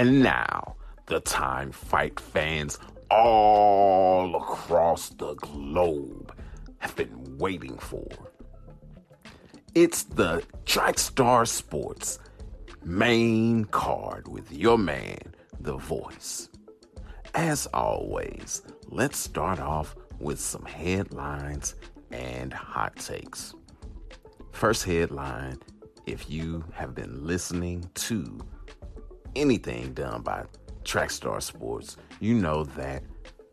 And now, the time fight fans all across the globe have been waiting for. It's the Trackstar Sports main card with your man, The Voice. As always, let's start off with some headlines and hot takes. First headline if you have been listening to anything done by Trackstar Sports, you know that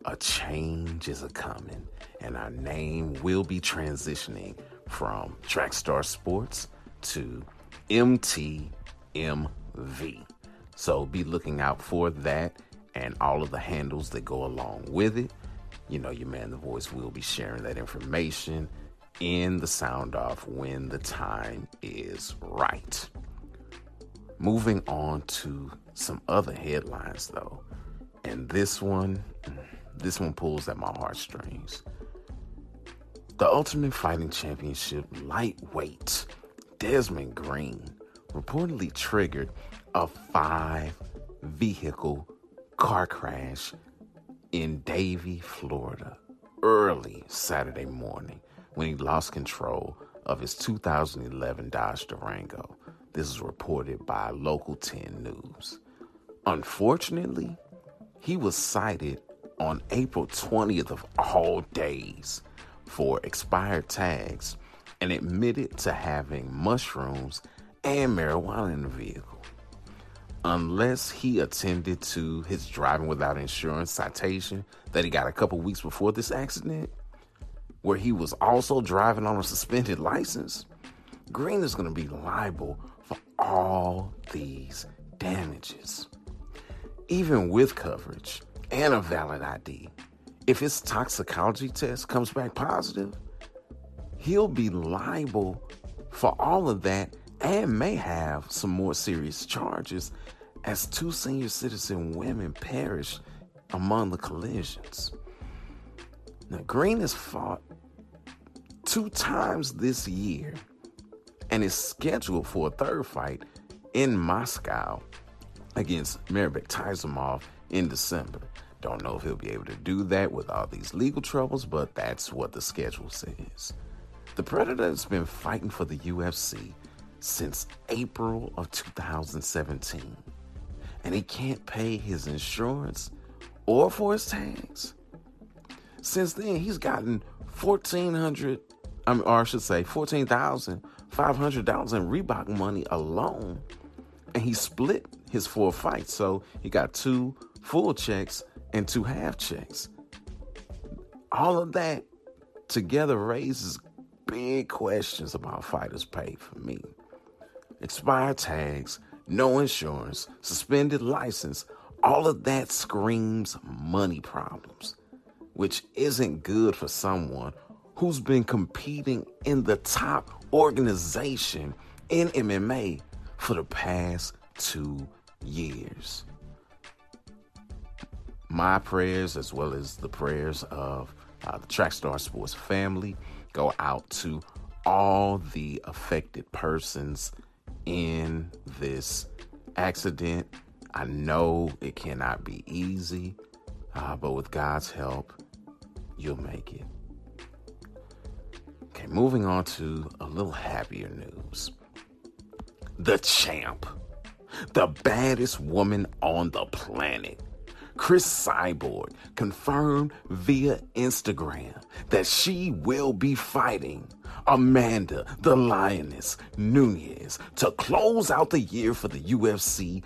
a change is a coming and our name will be transitioning from Trackstar Sports to MTMV. So be looking out for that and all of the handles that go along with it. You know, your man, the voice, will be sharing that information in the sound off when the time is right. Moving on to some other headlines, though. And this one, this one pulls at my heartstrings. The Ultimate Fighting Championship lightweight Desmond Green reportedly triggered a five vehicle car crash in Davie, Florida, early Saturday morning when he lost control of his 2011 Dodge Durango. This is reported by Local 10 News. Unfortunately, he was cited on April 20th of all days for expired tags and admitted to having mushrooms and marijuana in the vehicle. Unless he attended to his driving without insurance citation that he got a couple weeks before this accident, where he was also driving on a suspended license, Green is going to be liable all these damages. Even with coverage and a valid ID, if his toxicology test comes back positive, he'll be liable for all of that and may have some more serious charges as two senior citizen women perished among the collisions. Now, Green has fought two times this year and is scheduled for a third fight in Moscow against Mairbek Taisumov in December. Don't know if he'll be able to do that with all these legal troubles, but that's what the schedule says. The Predator has been fighting for the UFC since April of 2017, and he can't pay his insurance or for his tags. Since then, he's gotten 1400 I mean, or I should say $14,500 in Reebok money alone. And he split his four fights. So he got two full checks and two half checks. All of that together raises big questions about fighters' pay for me. Expired tags, no insurance, suspended license, all of that screams money problems, which isn't good for someone who's been competing in the top organization in MMA for the past two years my prayers, as well as the prayers of uh, the Trackstar Sports family, go out to all the affected persons in this accident. I know it cannot be easy, uh, but with God's help, you'll make it. Okay, moving on to a little happier news. The champ, the baddest woman on the planet, Cris Cyborg confirmed via Instagram that she will be fighting Amanda the Lioness Nunes to close out the year for the UFC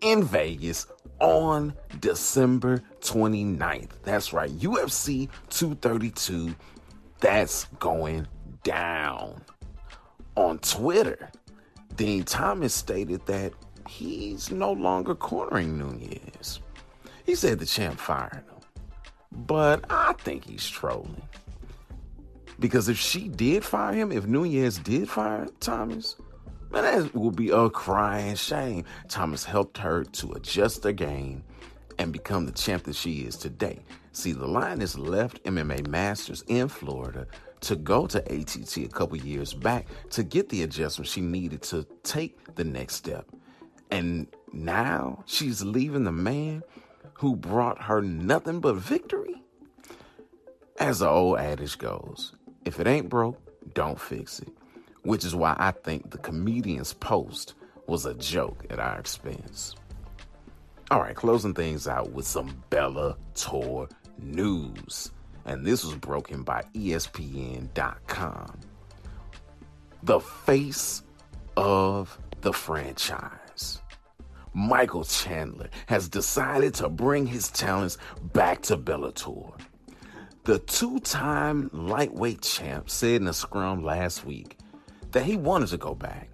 in Vegas on December 29th. That's right, UFC 232. That's going down. On Twitter, Dean Thomas stated that he's no longer cornering Nunes. He said the champ fired him. But I think he's trolling. Because if she did fire him, if Nunes did fire Thomas, man, that would be a crying shame. Thomas helped her to adjust her game and become the champ that she is today. See, the Lioness left MMA Masters in Florida to go to ATT a couple years back to get the adjustment she needed to take the next step. And now she's leaving the man who brought her nothing but victory? As the old adage goes, if it ain't broke, don't fix it. Which is why I think the comedian's post was a joke at our expense. All right, closing things out with some Bellator news. And this was broken by ESPN.com. The face of the franchise. Michael Chandler has decided to bring his talents back to Bellator. The two time lightweight champ said in a scrum last week that he wanted to go back.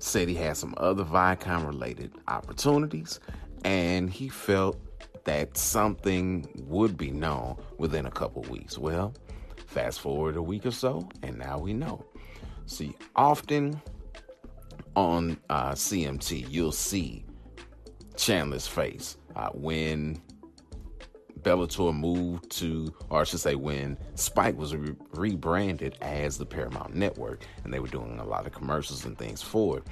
Said he had some other Viacom related opportunities and he felt that something would be known within a couple weeks. Well, fast forward a week or so, and now we know. See, often on uh, CMT, you'll see Chandler's face uh, when Bellator moved to, or I should say, when Spike was re- rebranded as the Paramount Network, and they were doing a lot of commercials and things for it.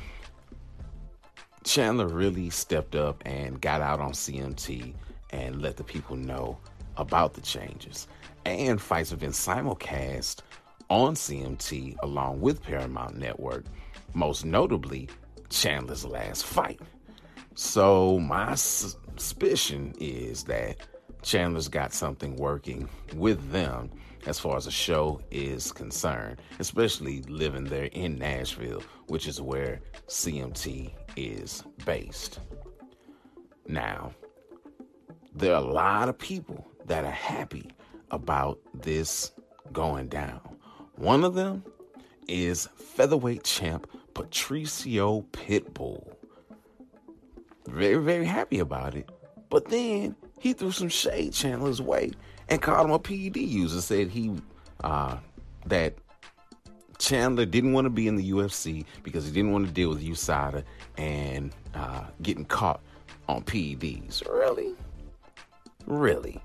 Chandler really stepped up and got out on CMT and let the people know about the changes. And fights have been simulcast on CMT along with Paramount Network, most notably Chandler's last fight. So, my suspicion is that Chandler's got something working with them as far as the show is concerned, especially living there in Nashville, which is where CMT is based. Now, there are a lot of people that are happy about this going down. One of them is featherweight champ Patricio Pitbull. Very, very happy about it. But then he threw some shade Chandler's way and called him a PED user. Said he uh, that Chandler didn't want to be in the UFC because he didn't want to deal with USADA and uh, getting caught on PEDs. Really? Really?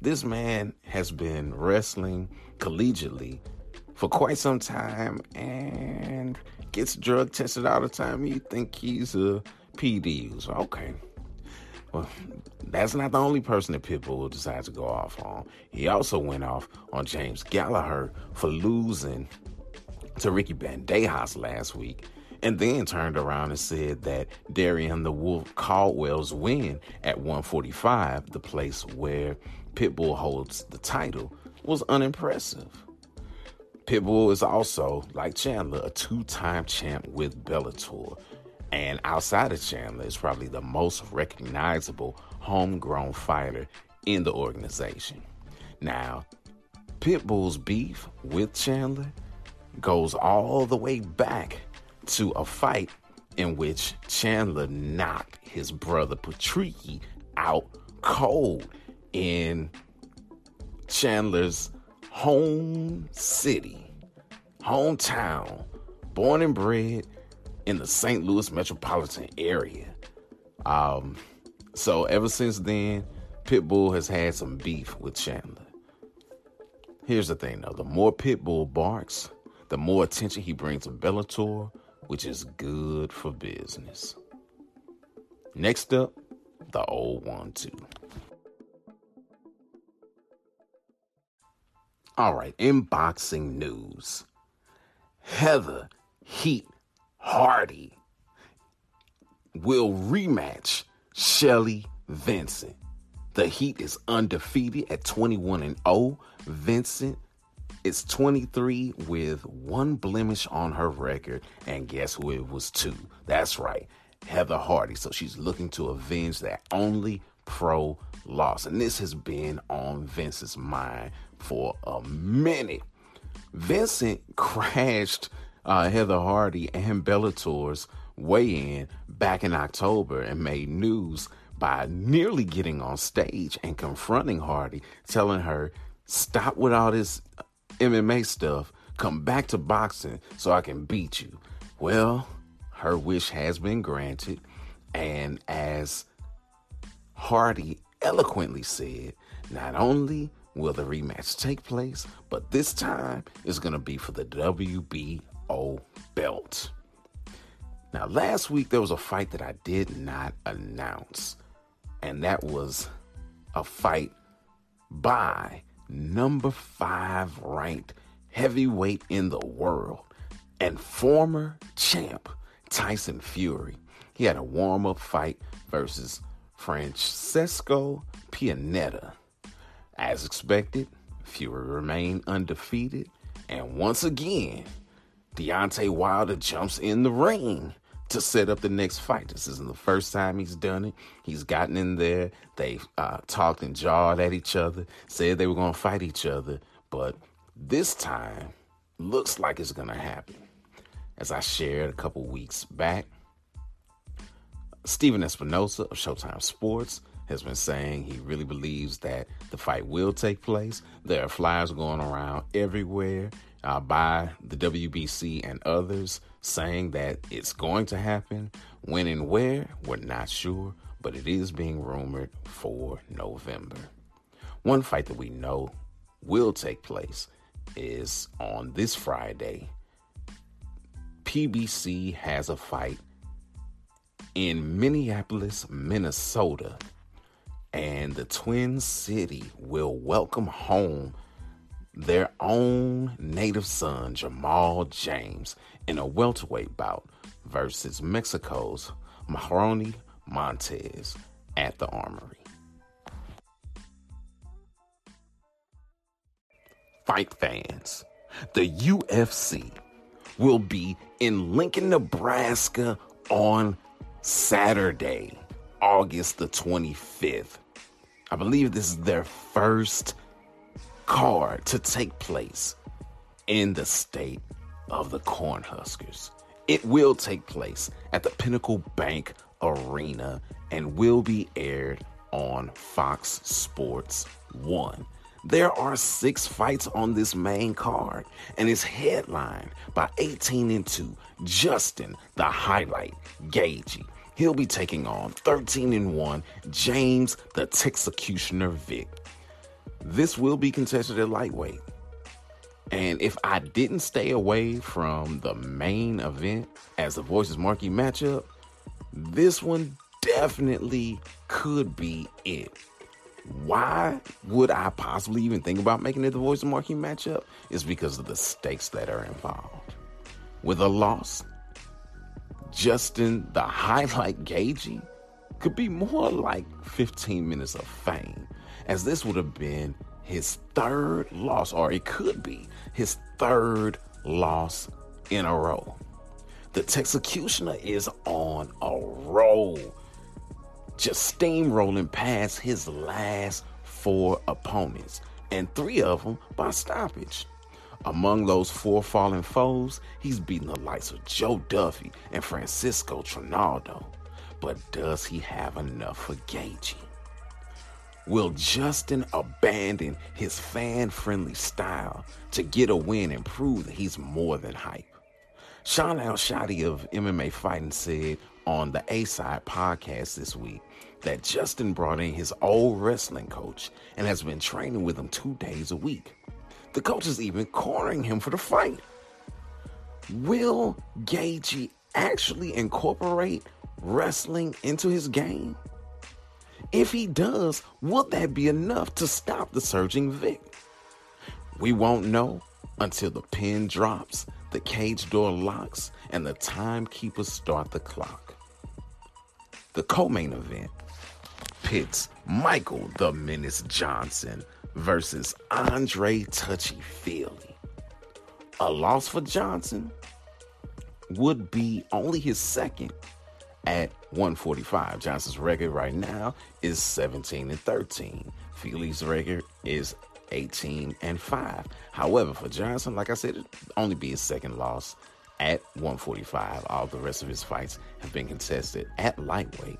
This man has been wrestling collegiately for quite some time and gets drug tested all the time. You think he's a PED user. Okay. Well, that's not the only person that Pitbull decides to go off on. He also went off on James Gallagher for losing to Ricky Bandejas last week, and then turned around and said that Darrion the Wolf Caldwell's win at 145, the place where Pitbull holds the title, was unimpressive. Pitbull is also, like Chandler, a two time champ with Bellator. And outside of Chandler, is probably the most recognizable homegrown fighter in the organization. Now, Pitbull's beef with Chandler goes all the way back to a fight in which Chandler knocked his brother Patricky out cold in Chandler's home city, hometown, born and bred in the St. Louis metropolitan area. Um, so ever since then, Pitbull has had some beef with Chandler. Here's the thing though the more Pitbull barks, the more attention he brings to Bellator, which is good for business. Next up, the old one, too. All right, in boxing news, Heather Heat Hardy will rematch Shelly Vincent. The Heat is undefeated at 21 and 0. Vincent is 23 with one blemish on her record. And guess who it was to? That's right, Heather Hardy. So she's looking to avenge that only pro loss. And this has been on Vince's mind for a minute. Vincent crashed uh, Heather Hardy and Bellator's weigh in back in October and made news by nearly getting on stage and confronting Hardy, telling her, Stop with all this MMA stuff, come back to boxing so I can beat you. Well, her wish has been granted, and as Hardy eloquently said, not only will the rematch take place, but this time it's going to be for the WBO belt. Now, last week there was a fight that I did not announce, and that was a fight by number five ranked heavyweight in the world and former champ Tyson Fury. He had a warm up fight versus Francesco Pianeta. As expected, Fury remained undefeated, and once again, Deontay Wilder jumps in the ring to set up the next fight. This isn't the first time he's done it. He's gotten in there. They've uh, talked and jawed at each other, said they were going to fight each other, but this time looks like it's going to happen. As I shared a couple weeks back, Stephen Espinoza of Showtime Sports has been saying he really believes that the fight will take place. There are flyers going around everywhere uh, by the WBC and others saying that it's going to happen. When and where, we're not sure, but it is being rumored for November. One fight that we know will take place is on this Friday. PBC has a fight in Minneapolis, Minnesota, and the Twin City will welcome home their own native son, Jamal James, in a welterweight bout versus Mexico's Mahonri Montes at the Armory. Fight fans, the UFC will be in Lincoln, Nebraska on Saturday, August the 25th. I believe this is their first card to take place in the state of the Cornhuskers. It will take place at the Pinnacle Bank Arena and will be aired on Fox Sports 1. There are six fights on this main card, and it's headlined by 18 and 2 Justin, the highlight, Gaethje. He'll be taking on 13 and 1 James, the Texecutioner Vick. This will be contested at lightweight. And if I didn't stay away from the main event as the Voices Marquee matchup, this one definitely could be it. Why would I possibly even think about making it the Voices Marquee matchup? Is because of the stakes that are involved. With a loss, Justin, the highlight Gaethje, could be more like 15 minutes of fame as this would have been his third loss, or it could be his third loss in a row. The Texecutioner is on a roll, just steamrolling past his last four opponents, and three of them by stoppage. Among those four fallen foes, he's beaten the likes of Joe Duffy and Francisco Trinaldo. But does he have enough for Gaethje? Will Justin abandon his fan friendly style to get a win and prove that he's more than hype? Shaun Al-Shatti of MMA Fighting said on the A Side podcast this week that Justin brought in his old wrestling coach and has been training with him two days a week. The coach is even cornering him for the fight. Will Gaethje actually incorporate wrestling into his game? If he does, will that be enough to stop the surging Vick? We won't know until the pin drops, the cage door locks, and the timekeepers start the clock. The co main event pits Michael the Menace Johnson versus Andre Touchy Fili. A loss for Johnson would be only his second at 145. Johnson's record right now is 17 and 13. Fili's record is 18 and 5. However, for Johnson, like I said, it only be his second loss at 145. All the rest of his fights have been contested at lightweight.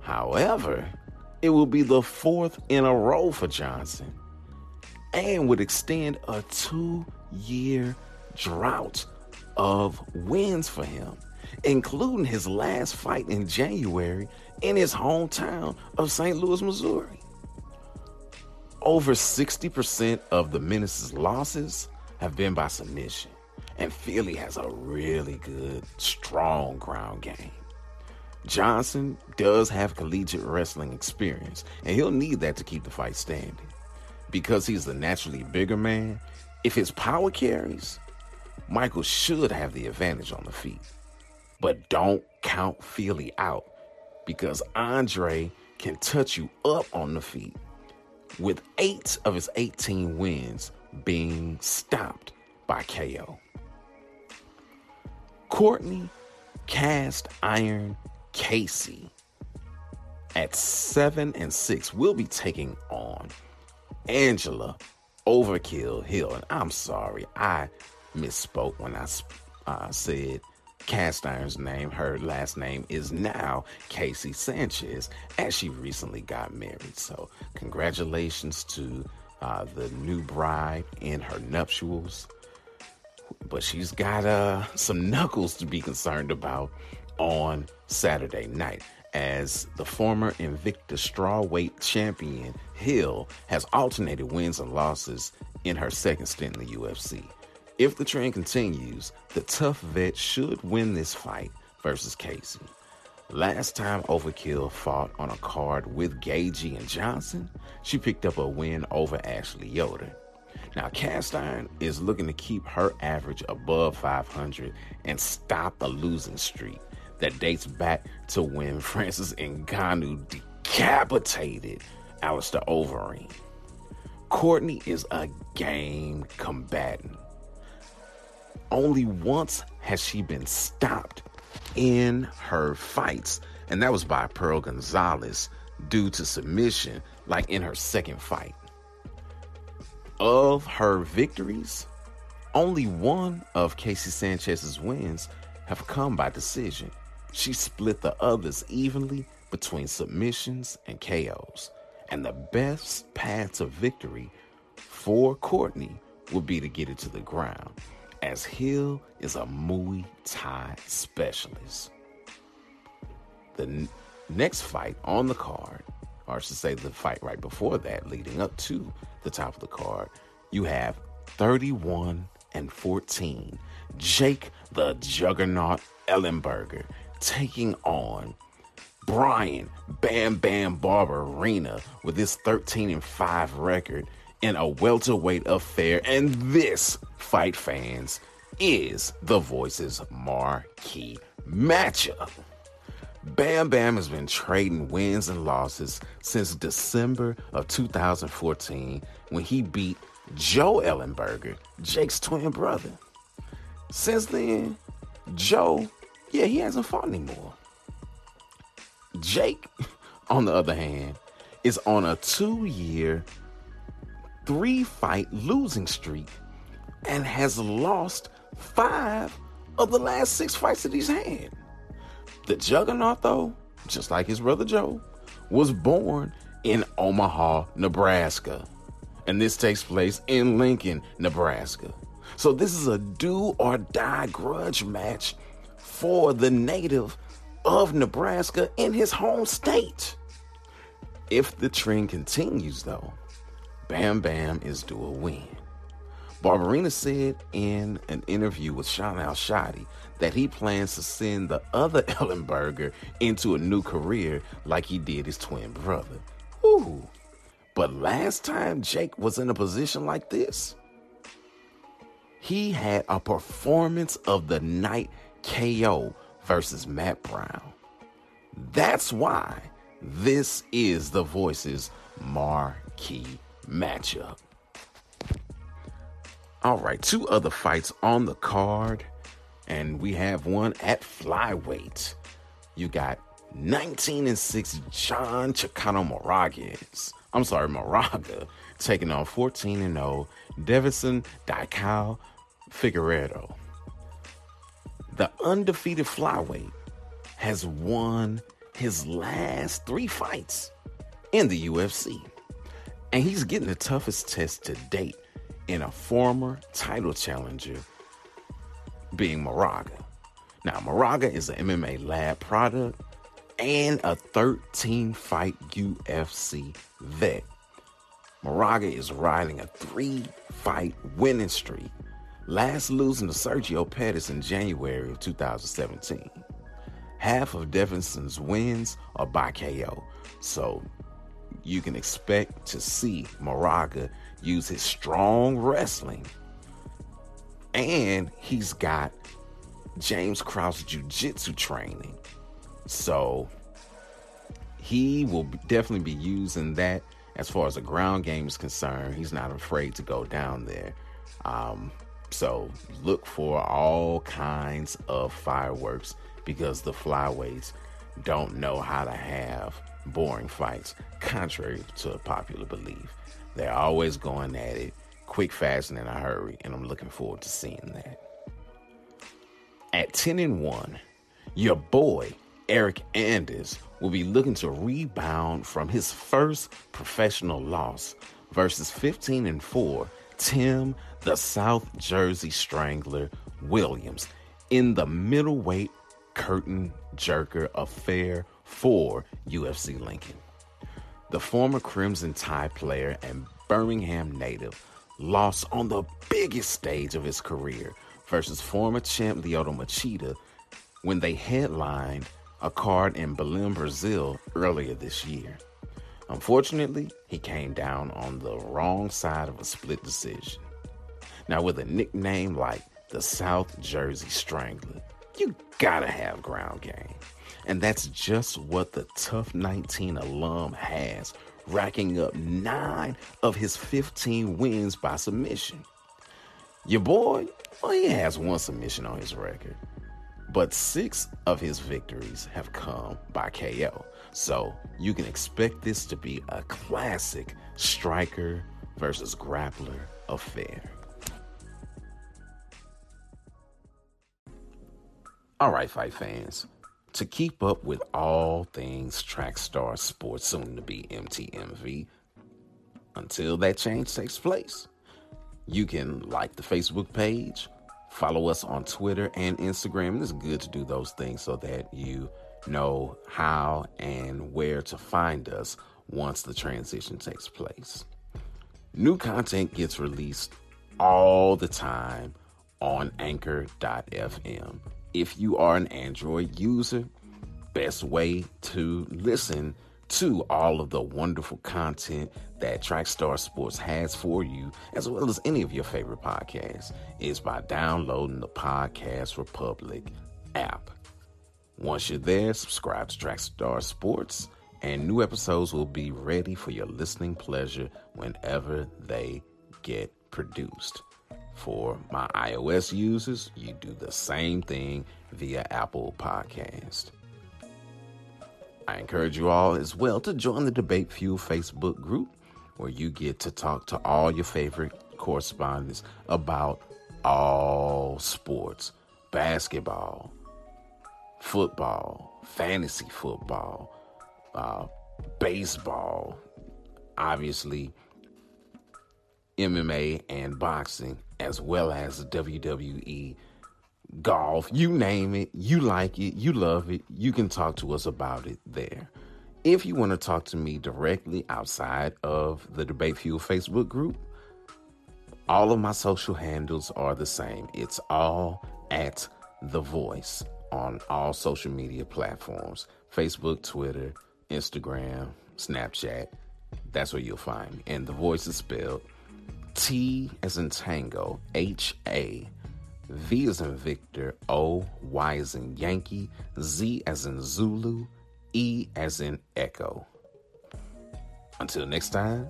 However, it will be the fourth in a row for Johnson and would extend a two year drought of wins for him including his last fight in January in his hometown of St. Louis, Missouri. Over 60% of the Menace's losses have been by submission, and Fili has a really good, strong ground game. Johnson does have collegiate wrestling experience, and he'll need that to keep the fight standing. Because he's the naturally bigger man, if his power carries, Michael should have the advantage on the feet. But don't count Fili out because Andre can touch you up on the feet, with eight of his 18 wins being stopped by KO. Courtney Cast Iron Casey at seven and six will be taking on Angela Overkill Hill. And I'm sorry, I misspoke when I uh, said Cast Iron's name. Her last name is now Casey Sanchez, as she recently got married. So, congratulations to uh, the new bride in her nuptials. But she's got uh, some knuckles to be concerned about on Saturday night as the former Invicta strawweight champion Hill has alternated wins and losses in her second stint in the UFC. If the trend continues, the tough vet should win this fight versus Casey. Last time Overkill fought on a card with Gaethje and Johnson, she picked up a win over Ashley Yoder. Now, Cast Iron is looking to keep her average above 500 and stop a losing streak that dates back to when Francis Ngannou decapitated Alistair Overeem. Courtney is a game combatant. Only once has she been stopped in her fights, and that was by Pearl Gonzalez due to submission, like in her second fight. Of her victories, only one of Casey Sanchez's wins have come by decision. She split the others evenly between submissions and KOs. And the best path to victory for Courtney would be to get it to the ground, as Hill is a Muay Thai specialist. The n- next fight on the card, or I should say the fight right before that, leading up to the top of the card, you have 31 and 14. Jake the Juggernaut Ellenberger taking on Brian Bam Bam Barberena with his 13 and 5 record in a welterweight affair. And this, fight fans, is the Voices marquee matchup. Bam Bam has been trading wins and losses since December of 2014 when he beat Joe Ellenberger, Jake's twin brother. Since then, Joe yeah, he hasn't fought anymore. Jake, on the other hand, is on a two year, three fight losing streak and has lost five of the last six fights that he's had. The Juggernaut, though, just like his brother Joe, was born in Omaha, Nebraska. And this takes place in Lincoln, Nebraska. So this is a do or die grudge match for the native of Nebraska in his home state. If the trend continues, though, Bam Bam is due a win. Barberena said in an interview with Shaun Al-Shatti that he plans to send the other Ellenberger into a new career like he did his twin brother. Ooh. But last time Jake was in a position like this, he had a performance of the night KO versus Matt Brown. That's why this is the Voices marquee matchup. All right, two other fights on the card, and we have one at flyweight. You got 19 and 6 John Chicano Moragas. I'm sorry, Moraga, taking on 14 and 0 Deiveson Daico Figueiredo the undefeated flyweight, has won his last three fights in the UFC. And he's getting the toughest test to date in a former title challenger being Moraga. Now, Moraga is an MMA lab product and a 13 fight UFC vet. Moraga is riding a three fight winning streak last losing to Sergio Pettis in January of 2017. Half of Deiveson's wins are by KO, so you can expect to see Moraga use his strong wrestling. And he's got James Krause Jiu Jitsu training. So he will definitely be using that as far as the ground game is concerned. He's not afraid to go down there. Um, so look for all kinds of fireworks because the flyweights don't know how to have boring fights, contrary to popular belief. They're always going at it quick, fast, and in a hurry, and I'm looking forward to seeing that. At 10 and 1, your boy Eric Anders will be looking to rebound from his first professional loss versus 15 and 4 Tim the South Jersey Strangler Williams in the middleweight curtain jerker affair for UFC Lincoln. The former Crimson Tide player and Birmingham native lost on the biggest stage of his career versus former champ Lyoto Machida when they headlined a card in Belém, Brazil earlier this year. Unfortunately, he came down on the wrong side of a split decision. Now, with a nickname like the South Jersey Strangler, you gotta have ground game. And that's just what the TUF 19 alum has, racking up nine of his 15 wins by submission. Your boy, well, he has one submission on his record, but six of his victories have come by KO. So you can expect this to be a classic striker versus grappler affair. All right, fight fans. To keep up with all things Trackstar Sports, soon to be MTMV, until that change takes place, you can like the Facebook page, follow us on Twitter and Instagram. It's good to do those things so that you know how and where to find us once the transition takes place. New content gets released all the time on anchor.fm if you are an Android user, best way to listen to all of the wonderful content that Trackstar Sports has for you, as well as any of your favorite podcasts, is by downloading the Podcast Republic app. Once you're there, subscribe to Trackstar Sports, and new episodes will be ready for your listening pleasure whenever they get produced. For my iOS users, you do the same thing via Apple Podcast. I encourage you all as well to join the Debate Fuel Facebook group where you get to talk to all your favorite correspondents about all sports basketball, football, fantasy football, uh, baseball, obviously MMA and boxing, as well as WWE, golf, you name it, you like it, you love it, you can talk to us about it there. If you want to talk to me directly outside of the Debate Fuel Facebook group, all of my social handles are the same. It's all at The Voice on all social media platforms Facebook, Twitter, Instagram, Snapchat. That's where you'll find me. And The Voice is spelled T as in Tango, H A, V as in Victor, O, Y as in Yankee, Z as in Zulu, E as in Echo. Until next time,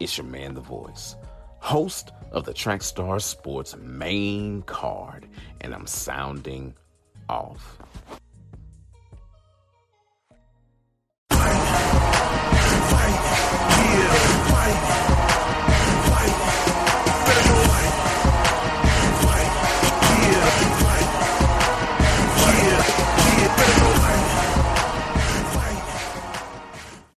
it's your man, The Voice, host of the Trackstar Sports main card, and I'm sounding off.